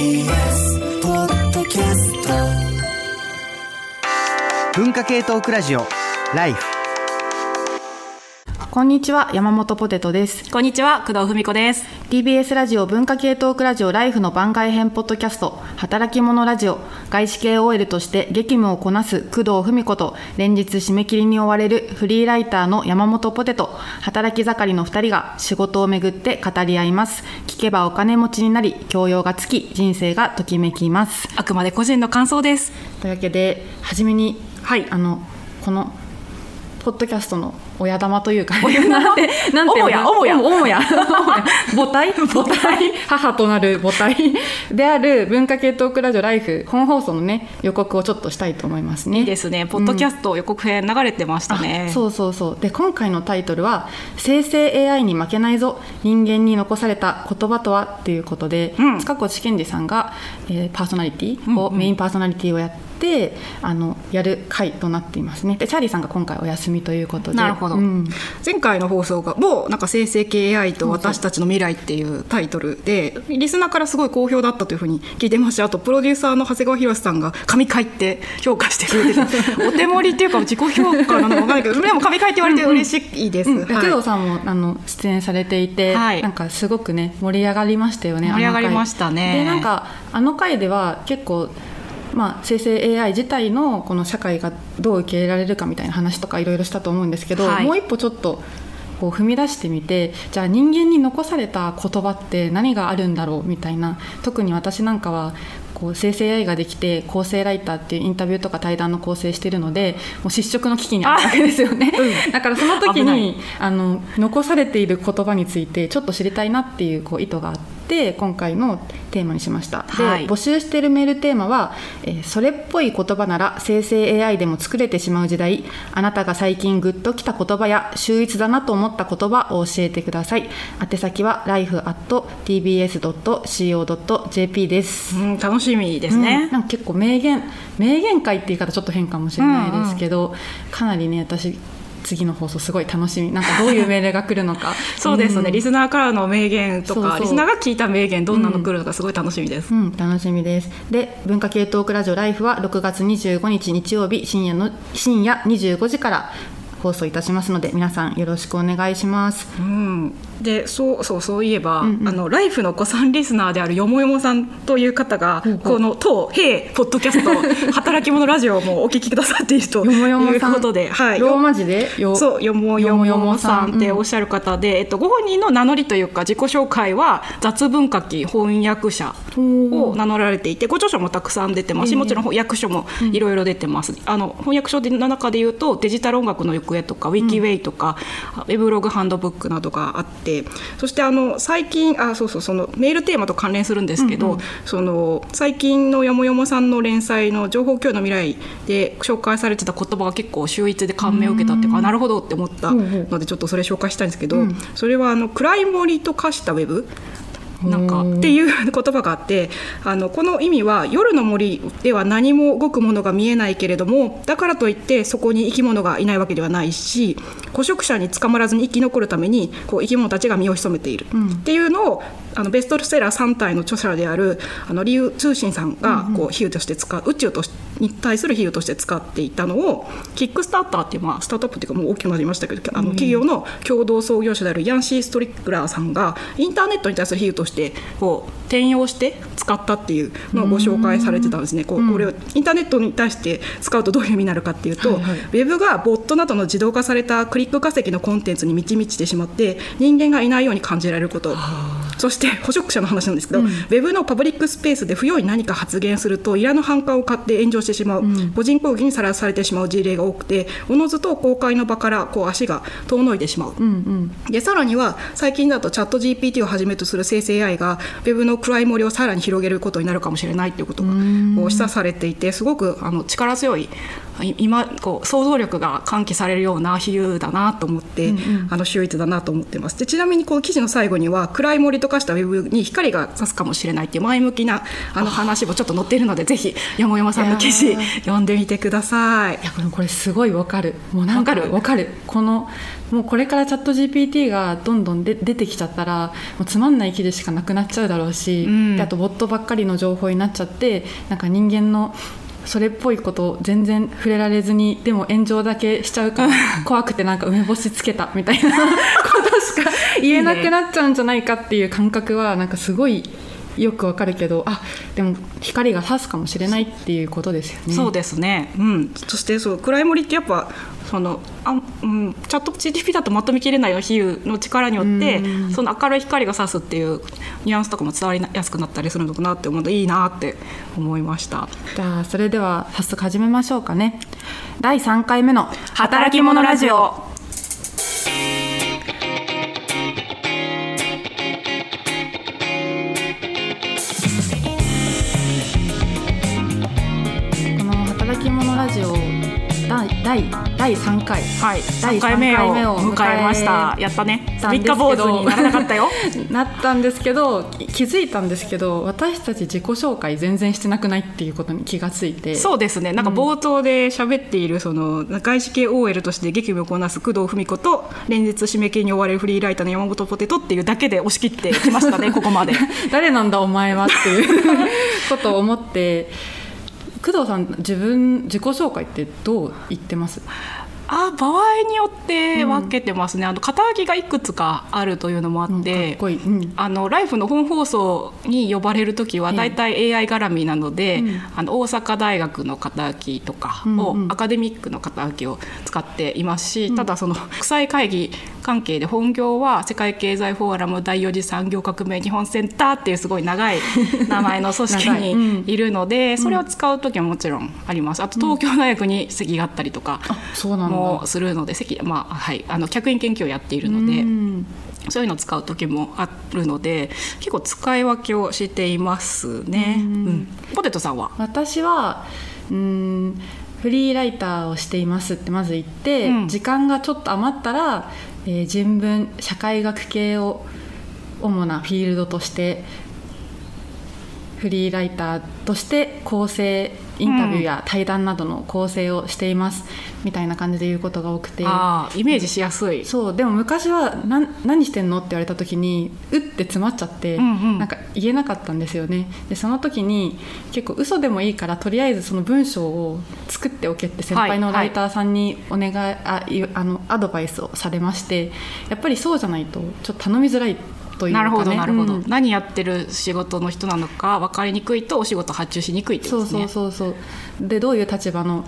TBS ポッドキャスト文化系トークラジオライフ。こんにちは山本ポテトです。こんにちは、工藤文子です。TBS ラジオ文化系トークラジオライフの番外編ポッドキャスト働き者ラジオ。外資系 OL として激務をこなす工藤文子と連日締め切りに追われるフリーライターの山本ポテト。働き盛りの2人が仕事をめぐって語り合います。聞けばお金持ちになり教養がつき人生がときめきます。あくまで個人の感想です。というわけで初めにはい。あのこのポッドキャストの親玉というか なんてなんて母や母や母や母体母体母となる母体である文化系トークラジオライフ本放送のね予告をちょっとしたいと思いますねいいですね。ポッドキャスト予告編流れてましたね。あそうそうそうで今回のタイトルは「生成 AI に負けないぞ人間に残された言葉とは」っていうことで、うん塚越健二さんが、えーパーソナリティを、うんうんメインパーソナリティをやってあのやる回となっていますね。でチャーリーさんが今回お休みということで。なるほど、うん。前回の放送がもうなんか生成系 AI と私たちの未来っていうタイトルでリスナーからすごい好評だったというふうに聞いてましてあとプロデューサーの長谷川博さんが神回って評価してくれてて お手盛りっていうか自己評価なのか分かんないけどでも神回って言われて嬉しいです、うん、はい。工藤さんもあの出演されていて、はい。なんかすごくね盛り上がりましたよね盛り上がりましたね。でなんかあの回では結構まあ、生成 AI 自体のこの社会がどう受け入れられるかみたいな話とかいろいろしたと思うんですけど、はい。もう一歩ちょっとこう踏み出してみてじゃあ人間に残された言葉って何があるんだろうみたいな特に私なんかはこう生成 AI ができて構成ライターっていうインタビューとか対談の構成してるのでもう失職の危機にあるわけですよね、だからその時にあの残されている言葉についてちょっと知りたいなっていうこう意図があって今回のテーマにしました、はい。で募集しているメールテーマは、えーそれっぽい言葉なら生成 AI でも作れてしまう時代。あなたが最近グッときた言葉や秀逸だなと思った言葉を教えてください。宛先は life.tbs.co.jp です。うん、楽しみですうんね、なんか結構名言名言会って言い方ちょっと変かもしれないですけど、かなりね私次の放送すごい楽しみ。なんかどういう命令が来るのか。そうですね、ん。リスナーからの名言とかリスナーが聞いた名言どんなの来るのかすごい楽しみです、うん、楽しみです。で、文化系トークラジオライフは6月25日日曜日深夜の深夜25時から放送いたしますので、皆さんよろしくお願いします。うん、でそうそうそういえば、うんうん。あのライフの子さんリスナーであるよもよもさんという方が、この当平ポッドキャスト 働き者ラジオもお聞きくださっていると よもよもさん。いうことで、はい、ローマ字でよ。そうよもよもさんってうん。おっしゃる方で、えっと、ご本人の名乗りというか自己紹介は雑文化記翻訳者を名乗られていてご著書もたくさん出てますしもちろん訳書もいろいろ出てます、あの翻訳書の中で言うとデジタル音楽の行方とかウィキウェイとか、ウェブログハンドブックなどがあってそしてあの最近あそうそうそのメールテーマと関連するんですけど、その最近のよもよもさんの連載の「情報共有の未来」で紹介されてた言葉が結構秀逸で感銘を受けたっていうか、なるほどって思ったのでちょっとそれ紹介したいんですけど、それはあの暗い森と化したウェブなんかっていう言葉があってあのこの意味は夜の森では何も動くものが見えないけれどもだからといってそこに生き物がいないわけではないし捕食者に捕まらずに生き残るためにこう生き物たちが身を潜めている。っていうのをあのベストセラー3体の著者であるあのリュウ・通信さんがこう比喩として使う宇宙としに対する比喩として使っていたのをキックスターターっていう、まあ、スタートアップっていうかもう大きくなりましたけどあの企業の共同創業者であるヤンシー・ストリックラーさんがインターネットに対する比喩としてこう転用して使ったっていうのをご紹介されてたんですね。こうこれをインターネットに対して使うとどういう意味になるかっていうと、はいはい。ウェブがボットなどの自動化されたクリック化石のコンテンツに満ち満ちてしまって人間がいないように感じられること。そして捕食者の話なんですけど、ウェブのパブリックスペースで不用意に何か発言するといらぬ反感を買って炎上してしまう、個人攻撃にさらされてしまう事例が多くておのずと公開の場からこう足が遠のいてしまう、でさらには最近だとチャット GPT をはじめとする生成 AI がウェブの暗い森をさらに広げることになるかもしれないということが示唆されていてすごくあの力強いい今こう想像力が喚起されるような比喩だなと思って、あの秀逸だなと思ってます。でちなみにこの記事の最後には暗い森と化したウェブに光が差すかもしれないっていう前向きなあの話もちょっと載っているのでぜひ山山さんの記事読んでみてください。いやこれこれすごいわかる。もうなんかわかる？わかる。このもうこれからチャット GPT がどんどんで出てきちゃったらもうつまんない記事しかなくなっちゃうだろうし、うん。であとボットばっかりの情報になっちゃってなんか人間のそれっぽいこと全然触れられずにでも炎上だけしちゃうから 怖くてなんか梅干しつけたみたいなことしか言えなくなっちゃうんじゃないかっていう感覚はなんかすごいよくわかるけどあでも光が差すかもしれないっていうことですよね。そうですね、うん、そしてそう暗い森ってやっぱそのあ、うん、チャット GTP だとまとめきれない比喩の力によってその明るい光が差すっていうニュアンスとかも伝わりやすくなったりするのかなって思うといいなって思いました。じゃあそれでは早速始めましょうかね。第3回目の働き者ラジオ第第第3回。はい。第3回目三回目をを迎えました。やったね。三日坊主に ならなかったよ。なったんですけどき気づいたんですけど私たち自己紹介全然してなくないっていうことに気がついて。そうですね。なんか冒頭で喋っているその外資系 OL として激務をこなす工藤文子と連日締め切りに追われるフリーライターの山本ポテトっていうだけで押し切ってきましたねここまで。誰なんだお前はっていうことを思って工藤さん自分自己紹介ってどう言ってます？あ場合によって分けてますね、あの肩書きがいくつかあるというのもあって、うんいい。うん。あのライフの本放送に呼ばれる時はええ。大体 AI 絡みなので、うん。あの大阪大学の肩書きとかを、うん。うんアカデミックの肩書きを使っていますし、ただその国際会議関係で本業は世界経済フォーラム第4次産業革命日本センターっていうすごい長い名前の組織にいるので、それを使う時はもちろんあります。あと東京大学に席があったりとか。そうなんだ。もするので席、まあはい、あの客員研究をやっているので、うん。そういうのを使う時もあるので結構使い分けをしていますね。うん。ポテトさんは？私はうーんフリーライターをしていますってまず言って、うん。時間がちょっと余ったら、えー人文社会学系を主なフィールドとしてフリーライターとして構成インタビューや対談などの構成をしています、みたいな感じで言うことが多くて。イメージしやすい。そうでも昔は何何してんのって言われた時にうって詰まっちゃって、うんうん。なんか言えなかったんですよね。でその時に結構嘘でもいいからとりあえずその文章を作っておけって先輩のライターさんにお願い、あいあのアドバイスをされましてやっぱりそうじゃないとちょっと頼みづらいというか、ね、なるほどなるほど、うん。何やってる仕事の人なのか分かりにくいとお仕事発注しにくいってことそうですね。そうそうそうでどういう立場の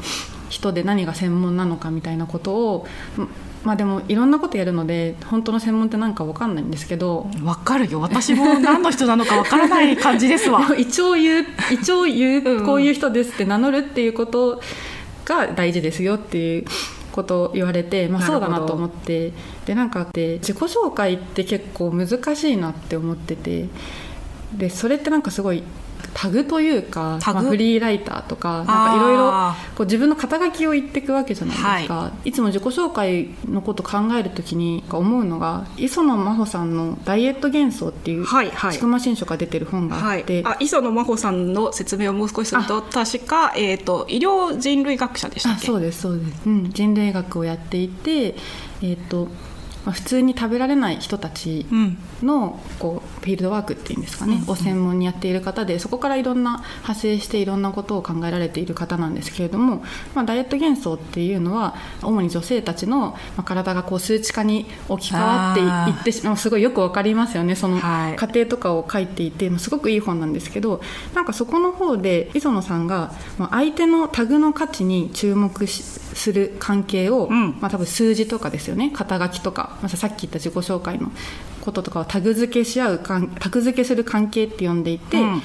人で何が専門なのかみたいなことをんまあでもいろんなことやるので本当の専門って何か分かんないんですけど。わかるよ。私も何の人なのかわからない感じですわ。一応言う 一応言うん。うこういう人ですって名乗るっていうことが大事ですよっていうことを言われて、まあ、そうだなと思って。でなんかで自己紹介って結構難しいなって思ってて。でそれってなんかすごいタグというか、まあ、フリーライターとかなんかいろいろあこう自分の肩書きを言っていくわけじゃないですか、、はい。つも自己紹介のこと考えるときに思うのが磯野真帆さんの「ダイエット幻想」っていうはいはい。千曲新書が出てる本があはい。って、、あ磯野真帆さんの説明をもう少しすると確か、えー、と医療人類学者でしたっけ？あそうですそうです、うん、人類学をやっていて、えーとまあ、普通に食べられない人たちうん。のこうフィールドワークっていうんですかね、を専門にやっている方でそこからいろんな派生していろんなことを考えられている方なんですけれども、まあ、ダイエット幻想っていうのは主に女性たちの、まあ、体がこう数値化に置き換わっていいってしまうすごいよくわかりますよね。そのはい。過程とかを書いていて、まあすごくいい本なんですけどなんかそこの方で磯野さんが、まあ、相手のタグの価値に注目しする関係を、うん。まあ、多分数字とかですよね。肩書きとか、まあ、さっき言った自己紹介のこととかをタグ付けし合う関タグ付けする関係って呼んでいて、うん。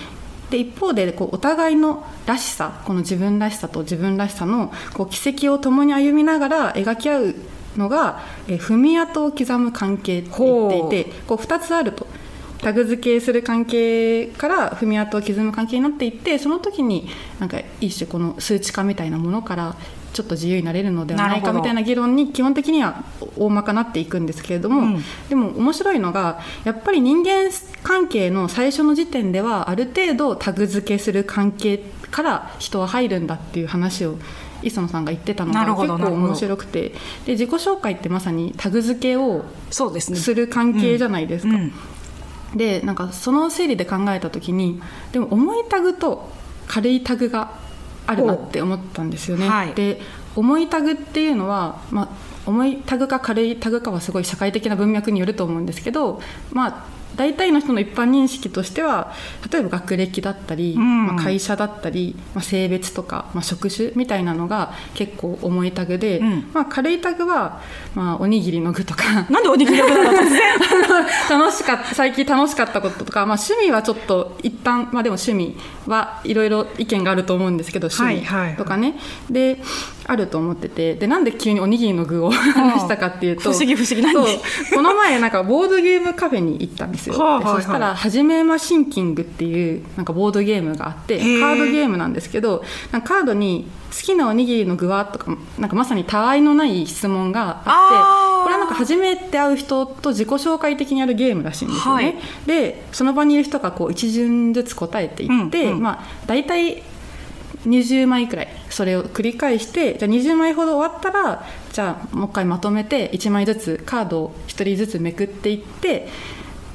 で一方でこうお互いのらしさこの自分らしさと自分らしさのこう軌跡を共に歩みながら描き合うのが、えー踏み跡を刻む関係って言っていてこう2つあると。タグ付けする関係から踏み跡を刻む関係になっていってその時になんか一種この数値化みたいなものからちょっと自由になれるのではないかみたいな議論に基本的には大まかなっていくんですけれども、うん。でも面白いのがやっぱり人間関係の最初の時点ではある程度タグ付けする関係から人は入るんだっていう話を磯野さんが言ってたのが結構面白くて。で自己紹介ってまさにタグ付けをする関係じゃないですか。うん。でなんかその整理で考えた時にでも重いタグと軽いタグがあるなって思ったんですよね。おはいで重いタグっていうのは、まあ、重いタグか軽いタグかはすごい社会的な文脈によると思うんですけど、まあ、大体の人の一般認識としては例えば学歴だったり、ん。まあ、会社だったり、まあ、性別とか、まあ、職種みたいなのが結構重いタグで、うん。まあ、軽いタグは、まあ、おにぎりの具とか。なんでおにぎりの具なの 楽しかった最近楽しかったこととか、まあ、趣味はちょっと一旦まあでも趣味はいろいろ意見があると思うんですけど趣はいはい味とかね、であると思っててでなんで急におにぎりの具を 話したかっていうと不思議不思議何そうこの前なんかボードゲームカフェに行ったんですよ、はあはいはそしたら「はじめまシンキング」っていうなんかボードゲームがあってカードゲームなんですけどなんかカードに「好きなおにぎりの具は?」とかなんかまさにたわいのない質問があってこれはなんか初めて会う人と自己紹介的にやるゲームらしいんですよね。はい。でその場にいる人がこう一巡ずつ答えていって、うんうん。まあ、大体20枚くらい。それを繰り返してじゃあ20枚ほど終わったらじゃあもう一回まとめて1枚ずつカードを1人ずつめくっていって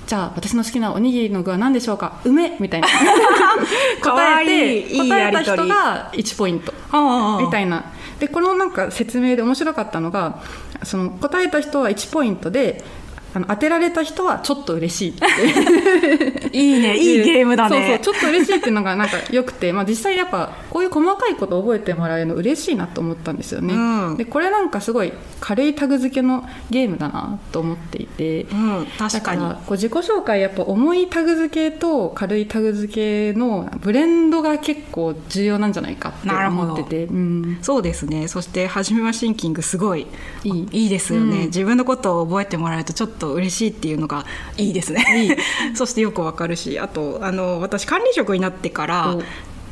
じゃあ私の好きなおにぎりの具は何でしょうか？梅！みたいな。答えて答えた人が1ポイント。みたいな。でこのなんか説明で面白かったのがその答えた人は1ポイントであの当てられた人はちょっと嬉しいって。いいねいいゲームだね。そうそうちょっと嬉しいっていうのがなんか良くて、まあ、実際やっぱこういう細かいことを覚えてもらえるの嬉しいなと思ったんですよね、うん。でこれなんかすごい軽いタグ付けのゲームだなと思っていて、うん確かに。こう自己紹介やっぱ重いタグ付けと軽いタグ付けのブレンドが結構重要なんじゃないかって思ってて、うん、そうですね。そして「はじめはシンキング」すごいいいいいですよね、うん。自分のことを覚えてもらえるとちょっと嬉しいっていうのがいいですね。そしてよくわかるしあとあの私管理職になってからお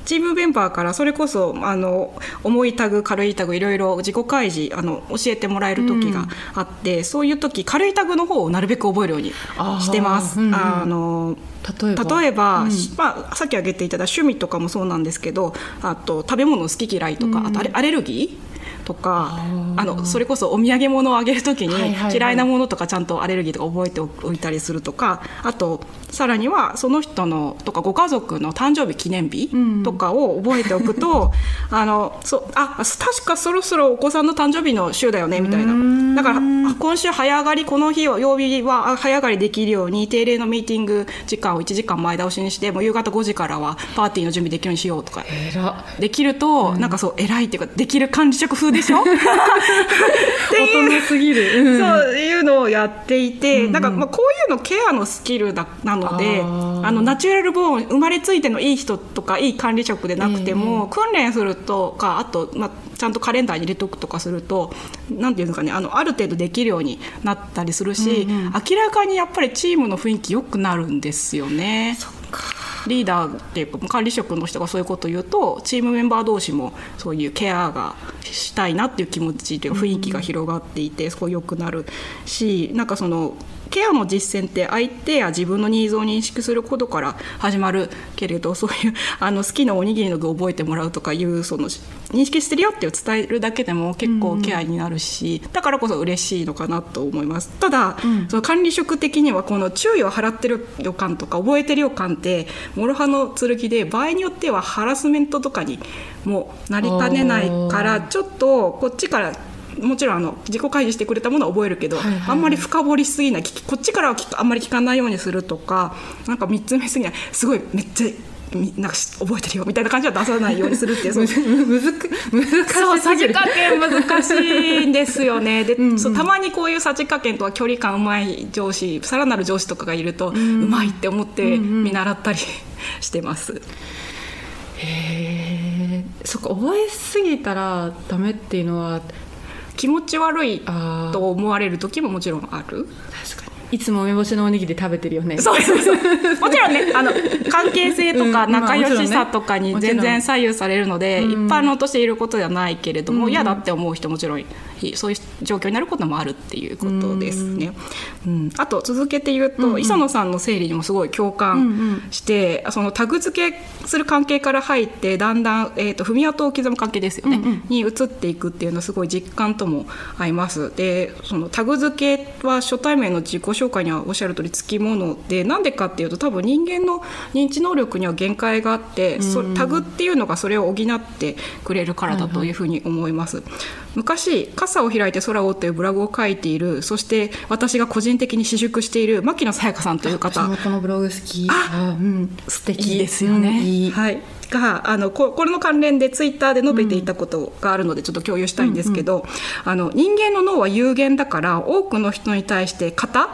チームメンバーからそれこそあの重いタグ軽いタグいろいろ自己開示あの教えてもらえる時があって、そういう時軽いタグの方をなるべく覚えるようにしてます。あーうんうん。あの例えば？例えば、うん。まあ、さっき挙げていただいた趣味とかもそうなんですけどあと食べ物好き嫌いとか、あとアレアレルギーとかあのそれこそお土産物をあげるときに嫌いなものとかちゃんとアレルギーとか覚えておいたりするとかあとさらにはその人のとかご家族の誕生日記念日うん。とかを覚えておくと、あのそうあ確かそろそろお子さんの誕生日の週だよねみたいな。だからあ今週早上がりこの日は曜日はあ早上がりできるように定例のミーティング時間を1時間前倒しにしてもう夕方5時からはパーティーの準備できるようにしようとか。できると、なんかそう偉いっていうかできる管理職風でしょ？大人すぎる、うん。そういうのをやっていて、なんかまあこういうのケアのスキルだなのであのナチュラルボーン生まれついてのいい人とかいい管理職でなくても、訓練するとかあと、まあ、ちゃんとカレンダーに入れておくとかするとなんていうんですかねあのある程度できるようになったりするし、明らかにやっぱりチームの雰囲気良くなるんですよね。リーダーっていうか管理職の人がそういうことを言うとチームメンバー同士もそういうケアがしたいなっていう気持ちというか雰囲気が広がっていてすごい良くなるしなんかそのケアの実践って相手や自分のニーズを認識することから始まるけれどそういうあの好きなおにぎりの具を覚えてもらうとかいうその認識してるよっていう伝えるだけでも結構ケアになるし、だからこそ嬉しいのかなと思います。ただ、その管理職的にはこの注意を払ってる予感とか覚えてる予感って諸刃の剣で場合によってはハラスメントとかにもなりかねないからちょっとこっちからもちろんあの自己開示してくれたものは覚えるけど、はいはいあんまり深掘りしすぎないこっちからはあんまり聞かないようにするとかなんか3つ目すぎない。すごいめっちゃみなんかし覚えてるよみたいな感じは出さないようにするっていうそ難そうさじ加減難しいんですよね。で そうたまにこういうさじ加減とは距離感うまい上司さらなる上司とかがいると、うまいって思って見習ったりしてます。へえそっか覚えすぎたらダメっていうのは気持ち悪いと思われる時ももちろんある。確かに。いつも梅干しのおにぎり食べてるよね。そうそうそう。もちろんねあの関係性とかうんまあ仲良しさとかに全然左右されるので、うん。一般論としていることではないけれども、嫌だって思う人もちろんいそういう状況になることもあるっていうことですね。うん。あと続けて言うと、磯野さんの整理にもすごい共感。して、そのタグ付けする関係から入ってだんだん、えー、と踏み跡を刻む関係ですよね、に移っていくっていうのはすごい実感とも合います。でそのタグ付けは初対面の自己紹介にはおっしゃる通りつきものでなんでかっていうと多分人間の認知能力には限界があって、そタグっていうのがそれを補ってくれるからだというふうに思います。昔「傘を開いて空を追って」いうブログを書いている。そして私が個人的に私塾している牧野さやかさんという方。このブログ好き。あうん。素敵ですよね。うんいい。はい。があのここれの関連でツイッターで述べていたことがあるのでちょっと共有したいんですけど、あの人間の脳は有限だから多くの人に対して型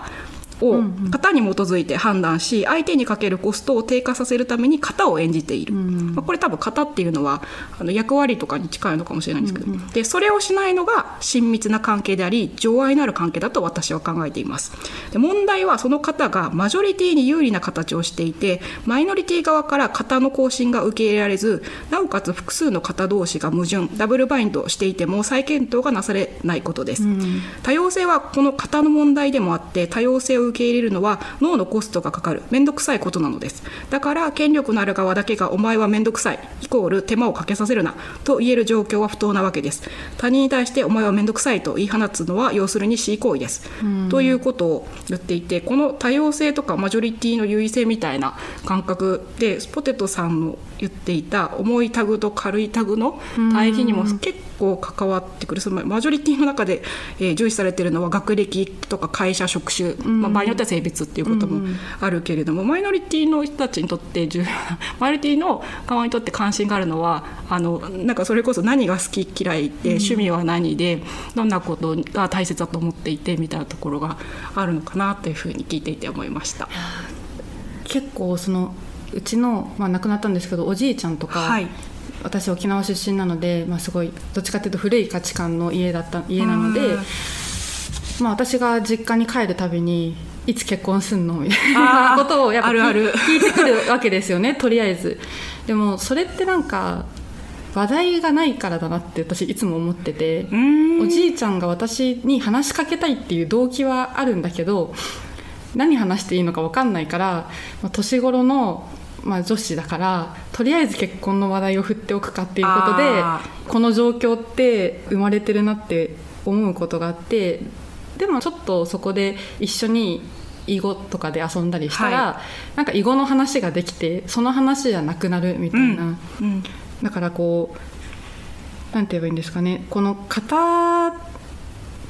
を型に基づいて判断し相手にかけるコストを低下させるために型を演じている、まあ、これ多分型っていうのはあの役割とかに近いのかもしれないんですけど、でそれをしないのが親密な関係であり情愛のある関係だと私は考えています。で問題はその方がマジョリティに有利な形をしていてマイノリティ側から型の更新が受け入れられずなおかつ複数の型同士が矛盾ダブルバインドしていても再検討がなされないことです、多様性はこの型の問題でもあって多様性を受け入れるのは脳のコストがかかる面倒くさいことなのです。だから権力のある側だけがお前は面倒くさいイコール手間をかけさせるなと言える状況は不当なわけです。他人に対してお前は面倒くさいと言い放つのは要するに C 行為です、ということを言っていてこの多様性とかマジョリティの優位性みたいな感覚でポテトさんの言っていた重いタグと軽いタグの対比にも結構関わってくる。そのマジョリティの中で、えー重視されているのは学歴とか会社職種、まあ、場合によっては性別っていうこともあるけれども、マイノリティの人たちにとって重要な マイノリティの側にとって関心があるのはあのなんかそれこそ何が好き嫌いで、趣味は何でどんなことが大切だと思っていてみたいなところがあるのかなというふうに聞いていて思いました。結構そのうちの、まあ、亡くなったんですけどおじいちゃんとか、はい私沖縄出身なので、まあ、すごいどっちかっていうと古い価値観の家だった家なのでうん、まあ、私が実家に帰るたびにいつ結婚すんの？みたいなことをやっぱあるある。聞いてくるわけですよね とりあえず。でもそれってなんか話題がないからだなって私いつも思っててん。おじいちゃんが私に話しかけたいっていう動機はあるんだけど何話していいのか分かんないから、まあ、年頃の、まあ、女子だからとりあえず結婚の話題を振っておくかっていうことであこの状況って生まれてるなって思うことがあってでもちょっとそこで一緒に囲碁とかで遊んだりしたら、はなんか囲碁の話ができてその話じゃなくなるみたいな、うん。だからこうなんて言えばいいんですかね。この型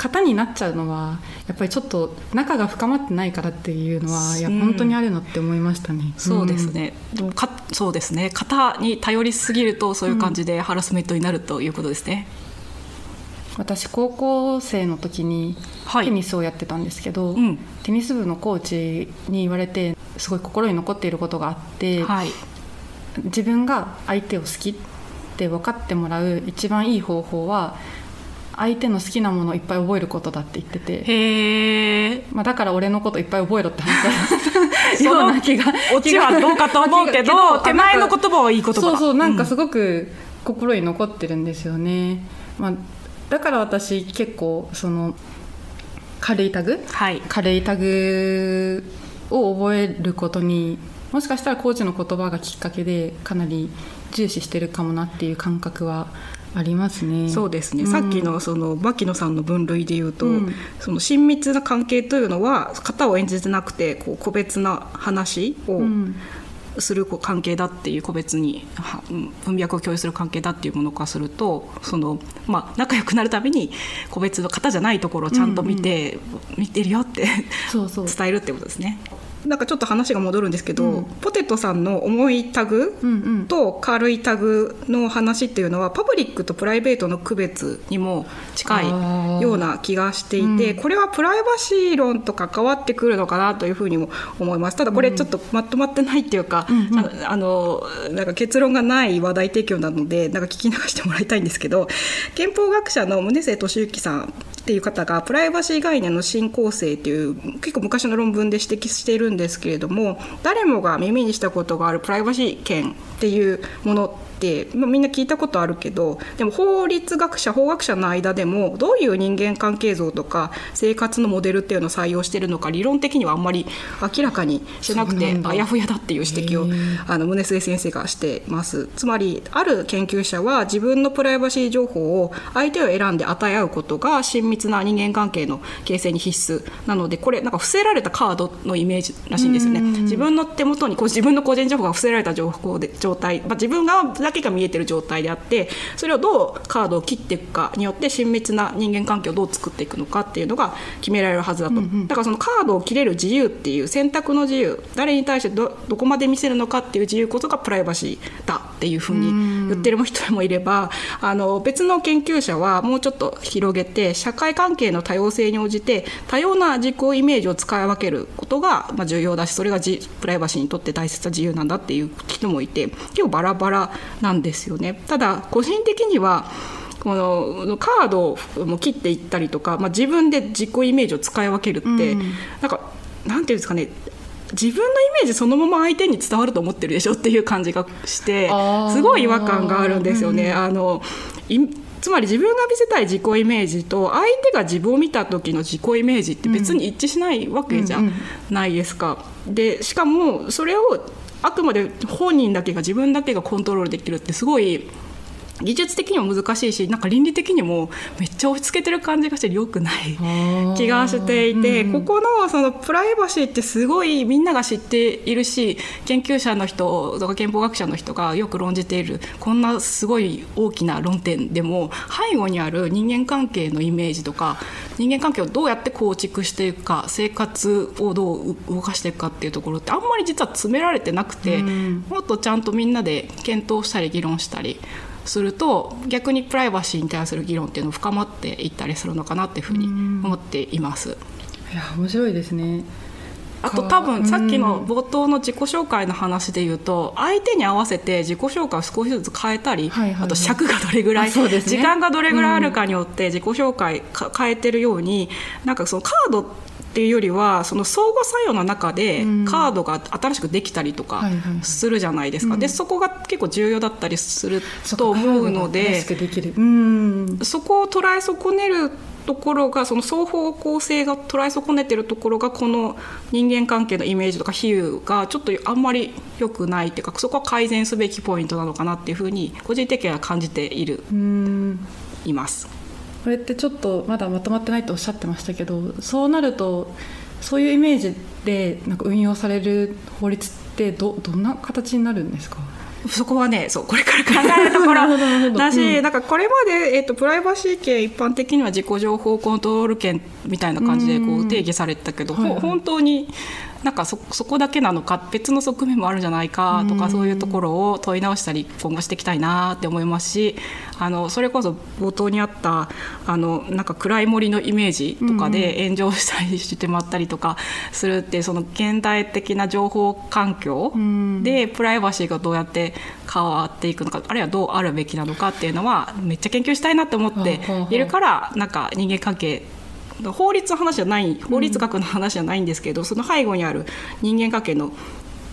型になっちゃうのはやっぱりちょっと仲が深まってないからっていうのはいやうん本当にあるなって思いましたね。そうですね、でもかそうですね。型に頼りすぎるとそういう感じでハラスメントになるということですね、私高校生の時にはい。テニスをやってたんですけど、うん。テニス部のコーチに言われてすごい心に残っていることがあって、はい。自分が相手を好きって分かってもらう一番いい方法は相手の好きなものをいっぱい覚えることだって言ってて。へえまあ、だから俺のこといっぱい覚えろって話だ ような気がオチはどうかと思うけど手前の言葉はいい言葉。だそうそうなんかうんすごく心に残ってるんですよね、まあ、だから私結構その軽いタグ？はい。軽いタグを覚えることにもしかしたらコーチの言葉がきっかけでかなり重視してるかもなっていう感覚はありますね。そうですね、ん。さっきのその牧野さんの分類で言うと、うん。その親密な関係というのは型を演じてなくてこう個別な話をうん。する関係だっていう個別に文脈を共有する関係だっていうもの化するとその、まあ、仲良くなるために個別の型じゃないところをちゃんと見て、見てるよってそうそう。伝えるってことですね。なんかちょっと話が戻るんですけど、うん。ポテトさんの重いタグうんうん。と軽いタグの話っていうのはパブリックとプライベートの区別にも近いような気がしていて、これはプライバシー論と関わってくるのかなというふうにも思います。ただこれちょっとまとまってないっていうか、ああのなんか結論がない話題提供なのでなんか聞き流してもらいたいんですけど憲法学者の宗瀬俊之さんっていう方がプライバシー概念の新構成という結構昔の論文で指摘しているんですけれども誰もが耳にしたことがあるプライバシー権っていうものって、まあ、みんな聞いたことあるけどでも法律学者法学者の間でもどういう人間関係像とか生活のモデルっていうのを採用しているのか理論的にはあんまり明らかにしなくてあやふやだっていう指摘をあの宗末先生がしてます。つまりある研究者は自分のプライバシー情報を相手を選んで与え合うことが親密な人間関係の形成に必須。なのでこれなんか伏せられたカードのイメージらしいんですよね。自分の手元にこう自分の個人情報が伏せられた情報で状態、まあ、自分がだけが見えてる状態であってそれをどうカードを切っていくかによって親密な人間関係をどう作っていくのかっていうのが決められるはずだと、だからそのカードを切れる自由っていう選択の自由誰に対してどどこまで見せるのかっていう自由こそがプライバシーだっていうふうに言ってる人もいればあの別の研究者はもうちょっと広げて社会関係の多様性に応じて多様な自己イメージを使い分けることがまあ重要だしそれがじプライバシーにとって大切な自由なんだっていう人もいて結構バラバラなんですよね。ただ個人的にはこのカードを切っていったりとか、まあ、自分で自己イメージを使い分けるって、なんかなんていうんですかね自分のイメージそのまま相手に伝わると思ってるでしょっていう感じがしてすごい違和感があるんですよね。あのいつまり自分が見せたい自己イメージと相手が自分を見た時の自己イメージって別に一致しないわけじゃないですか。でしかもそれをあくまで本人だけが自分だけがコントロールできるってすごい技術的にも難しいしなんか倫理的にもめっちゃ押し付けてる感じがして良くない気がしていて、ここのそのプライバシーってすごいみんなが知っているし研究者の人とか憲法学者の人がよく論じているこんなすごい大きな論点でも背後にある人間関係のイメージとか人間関係をどうやって構築していくか生活をどう動かしていくかっていうところってあんまり実は詰められてなくて、もっとちゃんとみんなで検討したり議論したり。すると逆にプライバシーに対する議論っていうのも深まっていったりするのかなっていうふうに思っています。いや面白いですね。あと多分さっきの冒頭の自己紹介の話で言うと相手に合わせて自己紹介を少しずつ変えたり、あと尺がどれぐらい、時間がどれぐらいあるかによって自己紹介か変えてるようになんかそのカードっていうよりはその相互作用の中でカードが新しくできたりとかはいはいはい。するじゃないですか、でそこが結構重要だったりすると思うので。そこを捉え損ねるところがその双方向性が捉え損ねてるところがこの人間関係のイメージとか比喩がちょっとあんまり良くないっていうかそこは改善すべきポイントなのかなっていうふうに個人的には感じている。うん。います。これってちょっとまだまとまってないとおっしゃってましたけどそうなるとそういうイメージでなんか運用される法律ってどどんな形になるんですか？そこはねそうこれから考えるところ。だし、うん。なんかこれまで、えっとプライバシー権一般的には自己情報コントロール権みたいな感じでこう定義されてたけど、本当になんかそそこだけなのか別の側面もあるんじゃないかとか、そういうところを問い直したり今後していきたいなって思いますしあのそれこそ冒頭にあったあのなんか暗い森のイメージとかで炎上したりしてもらったりとかするってその現代的な情報環境でプライバシーがどうやって変わっていくのかあるいはどうあるべきなのかっていうのはめっちゃ研究したいなって思っているからなんか人間関係法律の話じゃない法律学の話じゃないんですけど、その背後にある人間関係の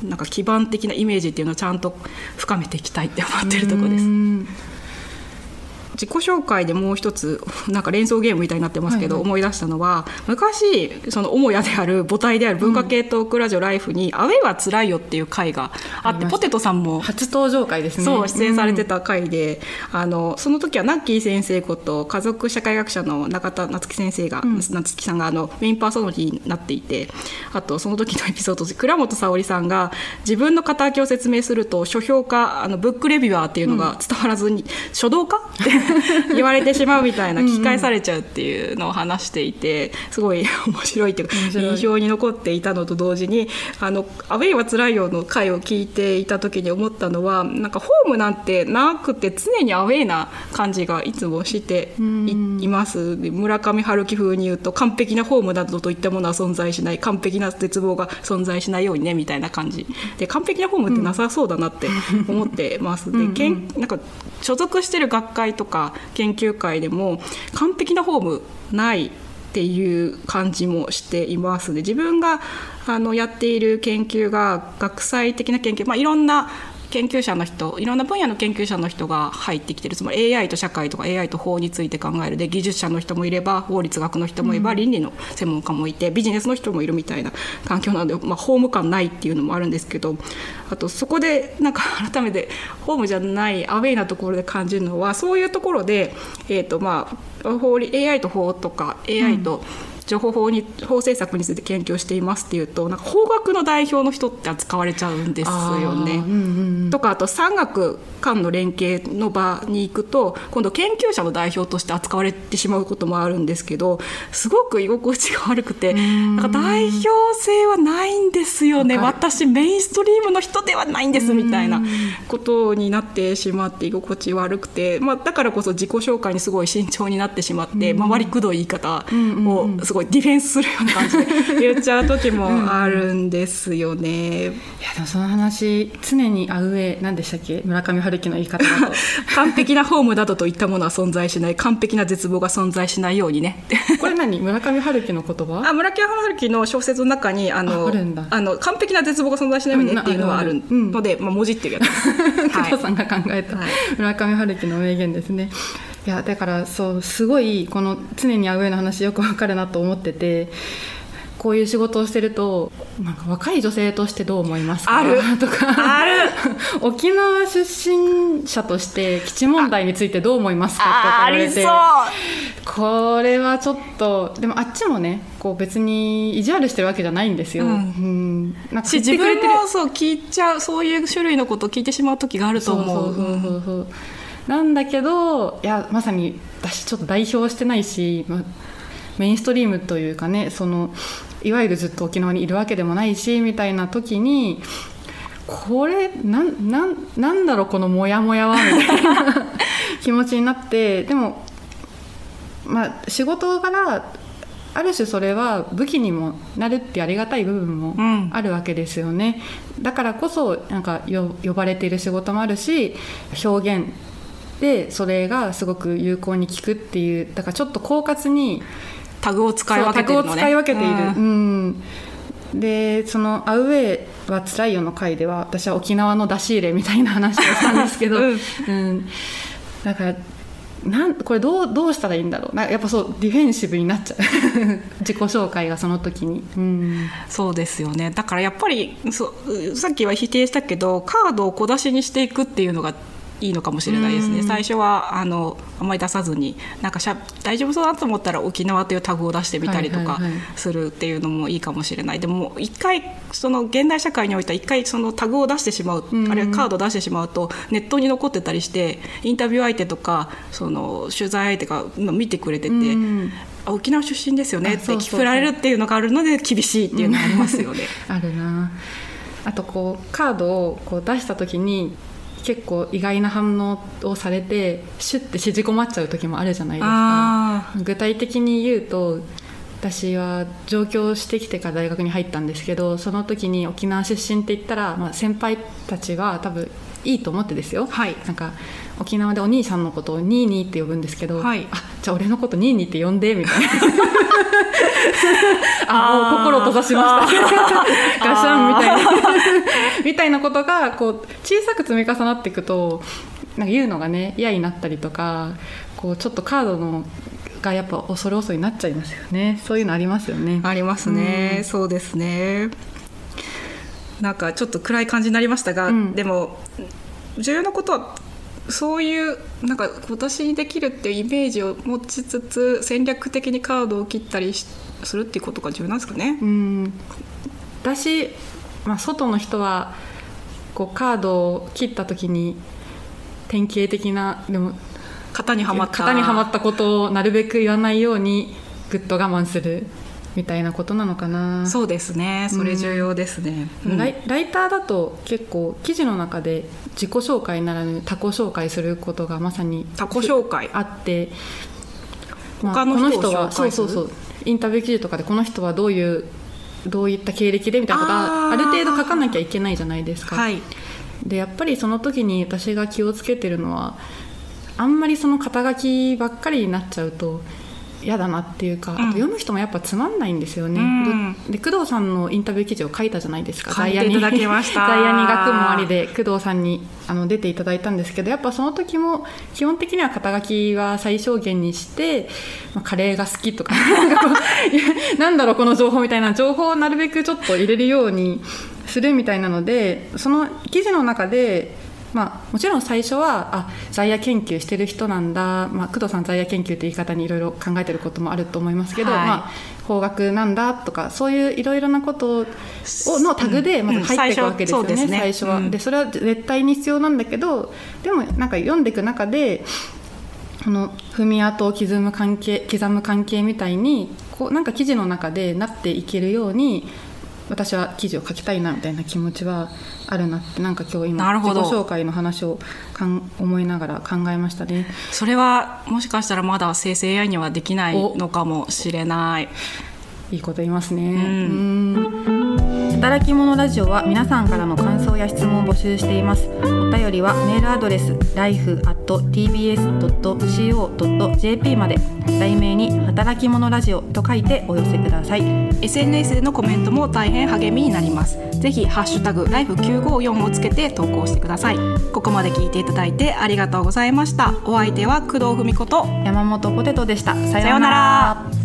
なんか基盤的なイメージっていうのをちゃんと深めていきたいって思ってるところです。うん自己紹介でもう一つ なんか連想ゲームみたいになってますけど、はいはい。思い出したのは昔その母屋である母体である文化系トークラジオライフに「アウェイはつらいよ」っていう回があってポテトさんも初登場会ですね。そう出演されてた回で、あのその時はナッキー先生こと家族社会学者の中田夏樹先生が、夏樹さんがあのメインパーソナリティになっていてあとその時のエピソードで倉本沙織さんが自分の肩書きを説明すると書評家あのブックレビュアーっていうのが伝わらずに、書道家って 言われてしまうみたいな聞き返されちゃうっていうのを話していてすごい 面白いっていうか印象に残っていたのと同時にあの「アウェイはつらいよ」の回を聞いていた時に思ったのはなんかホームなんてなくて常にアウェイな感じがいつもしていいます。で村上春樹風に言うと完璧なホームなどといったものは存在しない。完璧な絶望が存在しないようにねみたいな感じ。で完璧なホームってなさそうだなって思ってます。でけんなんか所属してる学会とか研究会でも完璧なフォームないっていう感じもしていますで自分があのやっている研究が学際的な研究、まあ、いろんな研究者の人いろんな分野の研究者の人が入ってきてる。つまり AI と社会とか AI と法について考える。で技術者の人もいれば法律学の人もいれば、倫理の専門家もいてビジネスの人もいるみたいな環境なので、まあ、法務感ないっていうのもあるんですけどあとそこでなんか改めてホームじゃないアウェイなところで感じるのはそういうところで、えーとまあ、法理 AI と法とか AI と、情報法に法政策について研究していますっていうとなんか法学の代表の人って扱われちゃうんですよね。とかあと産学間の連携の場に行くと今度研究者の代表として扱われてしまうこともあるんですけどすごく居心地が悪くてなんか代表性はないんですよね。私メインストリームの人ではないんですみたいなことになってしまって居心地悪くて、まあ、だからこそ自己紹介にすごい慎重になってしまって回りくどい言い方をすごいディフェンスするような感じで言っちゃう時も あるんですよね。いやでもその話常にアウェイ何でしたっけ？村上春樹の言い方だと。完璧なホームなどといったものは存在しない。完璧な絶望が存在しないようにね。これ何？村上春樹の言葉？あ村上春樹の小説の中にあのあの完璧な絶望が存在しないようにねっていうのはあるうん。ので、まあ、文字ってるやつです、工藤さんが考えたはい。村上春樹の名言ですね。いやだからそうすごいこの常にアウェイの話よくわかるなと思っててこういう仕事をしてるとなんか若い女性としてどう思いますか？ある。とか。ある。沖縄出身者として基地問題についてどう思いますか？ってあ言われて。これはちょっとでもあっちもねこう別に意地悪してるわけじゃないんですよ。うん。うん。なんかし自分もそう聞いちゃうそういう種類のことを聞いてしまう時があると思う。そうそうそうそうなんだけどいやまさに私ちょっと代表してないし、まメインストリームというかねそのいわゆるずっと沖縄にいるわけでもないしみたいな時にこれなんなんなんだろうこのモヤモヤはみたいな 気持ちになってでもまあ仕事柄ある種それは武器にもなるってありがたい部分もうん。あるわけですよね、だからこそなんかよ呼ばれている仕事もあるし表現でそれがすごく有効に効くっていうだからちょっと狡猾にタグを使い分けてるのね。タグを使い分けている、うん。うん。でその「アウェイはつらいよ」の回では私は沖縄の出し入れみたいな話をしたんですけど、うん。うん。だからなんこれどうどうしたらいいんだろう。なやっぱそうディフェンシブになっちゃう。自己紹介がその時に、うん、そうですよね。だからやっぱりそうさっきは否定したけどカードを小出しにしていくっていうのがいいのかもしれないですね、うん。最初はあのあんまり出さずになんかしゃ大丈夫そうだと思ったら沖縄というタグを出してみたりとかはいはいはい。するっていうのもいいかもしれない。でも一回その現代社会においては一回そのタグを出してしまう、うん。あるいはカードを出してしまうとネットに残ってたりしてインタビュー相手とかその取材相手が今見てくれてて、うん。あ沖縄出身ですよねって聞かれるっていうのがあるので厳しいっていうのがありますよね。あるな。あとこうカードをこう出した時に結構意外な反応をされてシュッて縮こまっちゃう時もあるじゃないですか。あ具体的に言うと私は上京してきてから大学に入ったんですけどその時に沖縄出身って言ったら、まあ、先輩たちは多分いいと思ってですよ、はい。なんか沖縄でお兄さんのことをニーニーって呼ぶんですけど、はい。あじゃあ俺のことニーニーって呼んでみたいな。あもう心閉ざしました。ガシャンみたいな。みたいなことがこう小さく積み重なっていくとなんか言うのがね嫌になったりとかこうちょっとカードのがやっぱ恐る恐るになっちゃいますよね。そういうのありますよね。ありますね、そうですねなんかちょっと暗い感じになりましたが、うん。でも重要なことはそういうなんか今年にできるっていうイメージを持ちつつ戦略的にカードを切ったりしするっていうことが重要なんですかね。うん。だし、まあ、外の人はこうカードを切った時に典型的なでも型にはまった。型にはまったことをなるべく言わないようにぐっと我慢するみたいなことなのかな。そうですね。それ重要ですね、うん。ライライターだと結構記事の中で自己紹介ならぬ他己紹介することがまさに他己紹介。あって、まあ他の人をこの人はそうそうそう。インタビュー記事とかでこの人はどういうどういった経歴でみたいなことはある程度書かなきゃいけないじゃないですか。はい。でやっぱりその時に私が気をつけてるのはあんまりその肩書きばっかりになっちゃうと嫌だなっていうか、あと読む人もやっぱつまんないんですよね、うん。どで工藤さんのインタビュー記事を書いたじゃないですか。書いていただきました。在野に学もありで工藤さんにあの出ていただいたんですけどやっぱその時も基本的には肩書きは最小限にして、まあ、カレーが好きとか なんだろうこの情報みたいな情報をなるべくちょっと入れるようにするみたいなのでその記事の中でまあ、もちろん最初はあ在野研究してる人なんだ、まあ、工藤さん在野研究って言い方にいろいろ考えてることもあると思いますけど、はい。まあ、法学なんだとかそういういろいろなことをのタグでまず入っていくわけですよね、うん。うん最初ねは。うん。でそれは絶対に必要なんだけどでもなんか読んでいく中でこの踏み跡を刻む関係刻む関係みたいにこうなんか記事の中でなっていけるように私は記事を書きたいなみたいな気持ちはあるなってなんか今日今自己紹介の話をかん思いながら考えましたね。それはもしかしたらまだ生成 AI にはできないのかもしれないいいこと言いますね。んうん働き者ラジオは皆さんからの感想や質問を募集しています。お便りはメールアドレス life@tbs.co.jp まで。題名に働き者ラジオと書いてお寄せください。SNS でのコメントも大変励みになりますぜひハッシュタグライフ954をつけて投稿してくださいここまで聞いていただいてありがとうございましたお相手は工藤文子と山本ポテトでした。ささようなら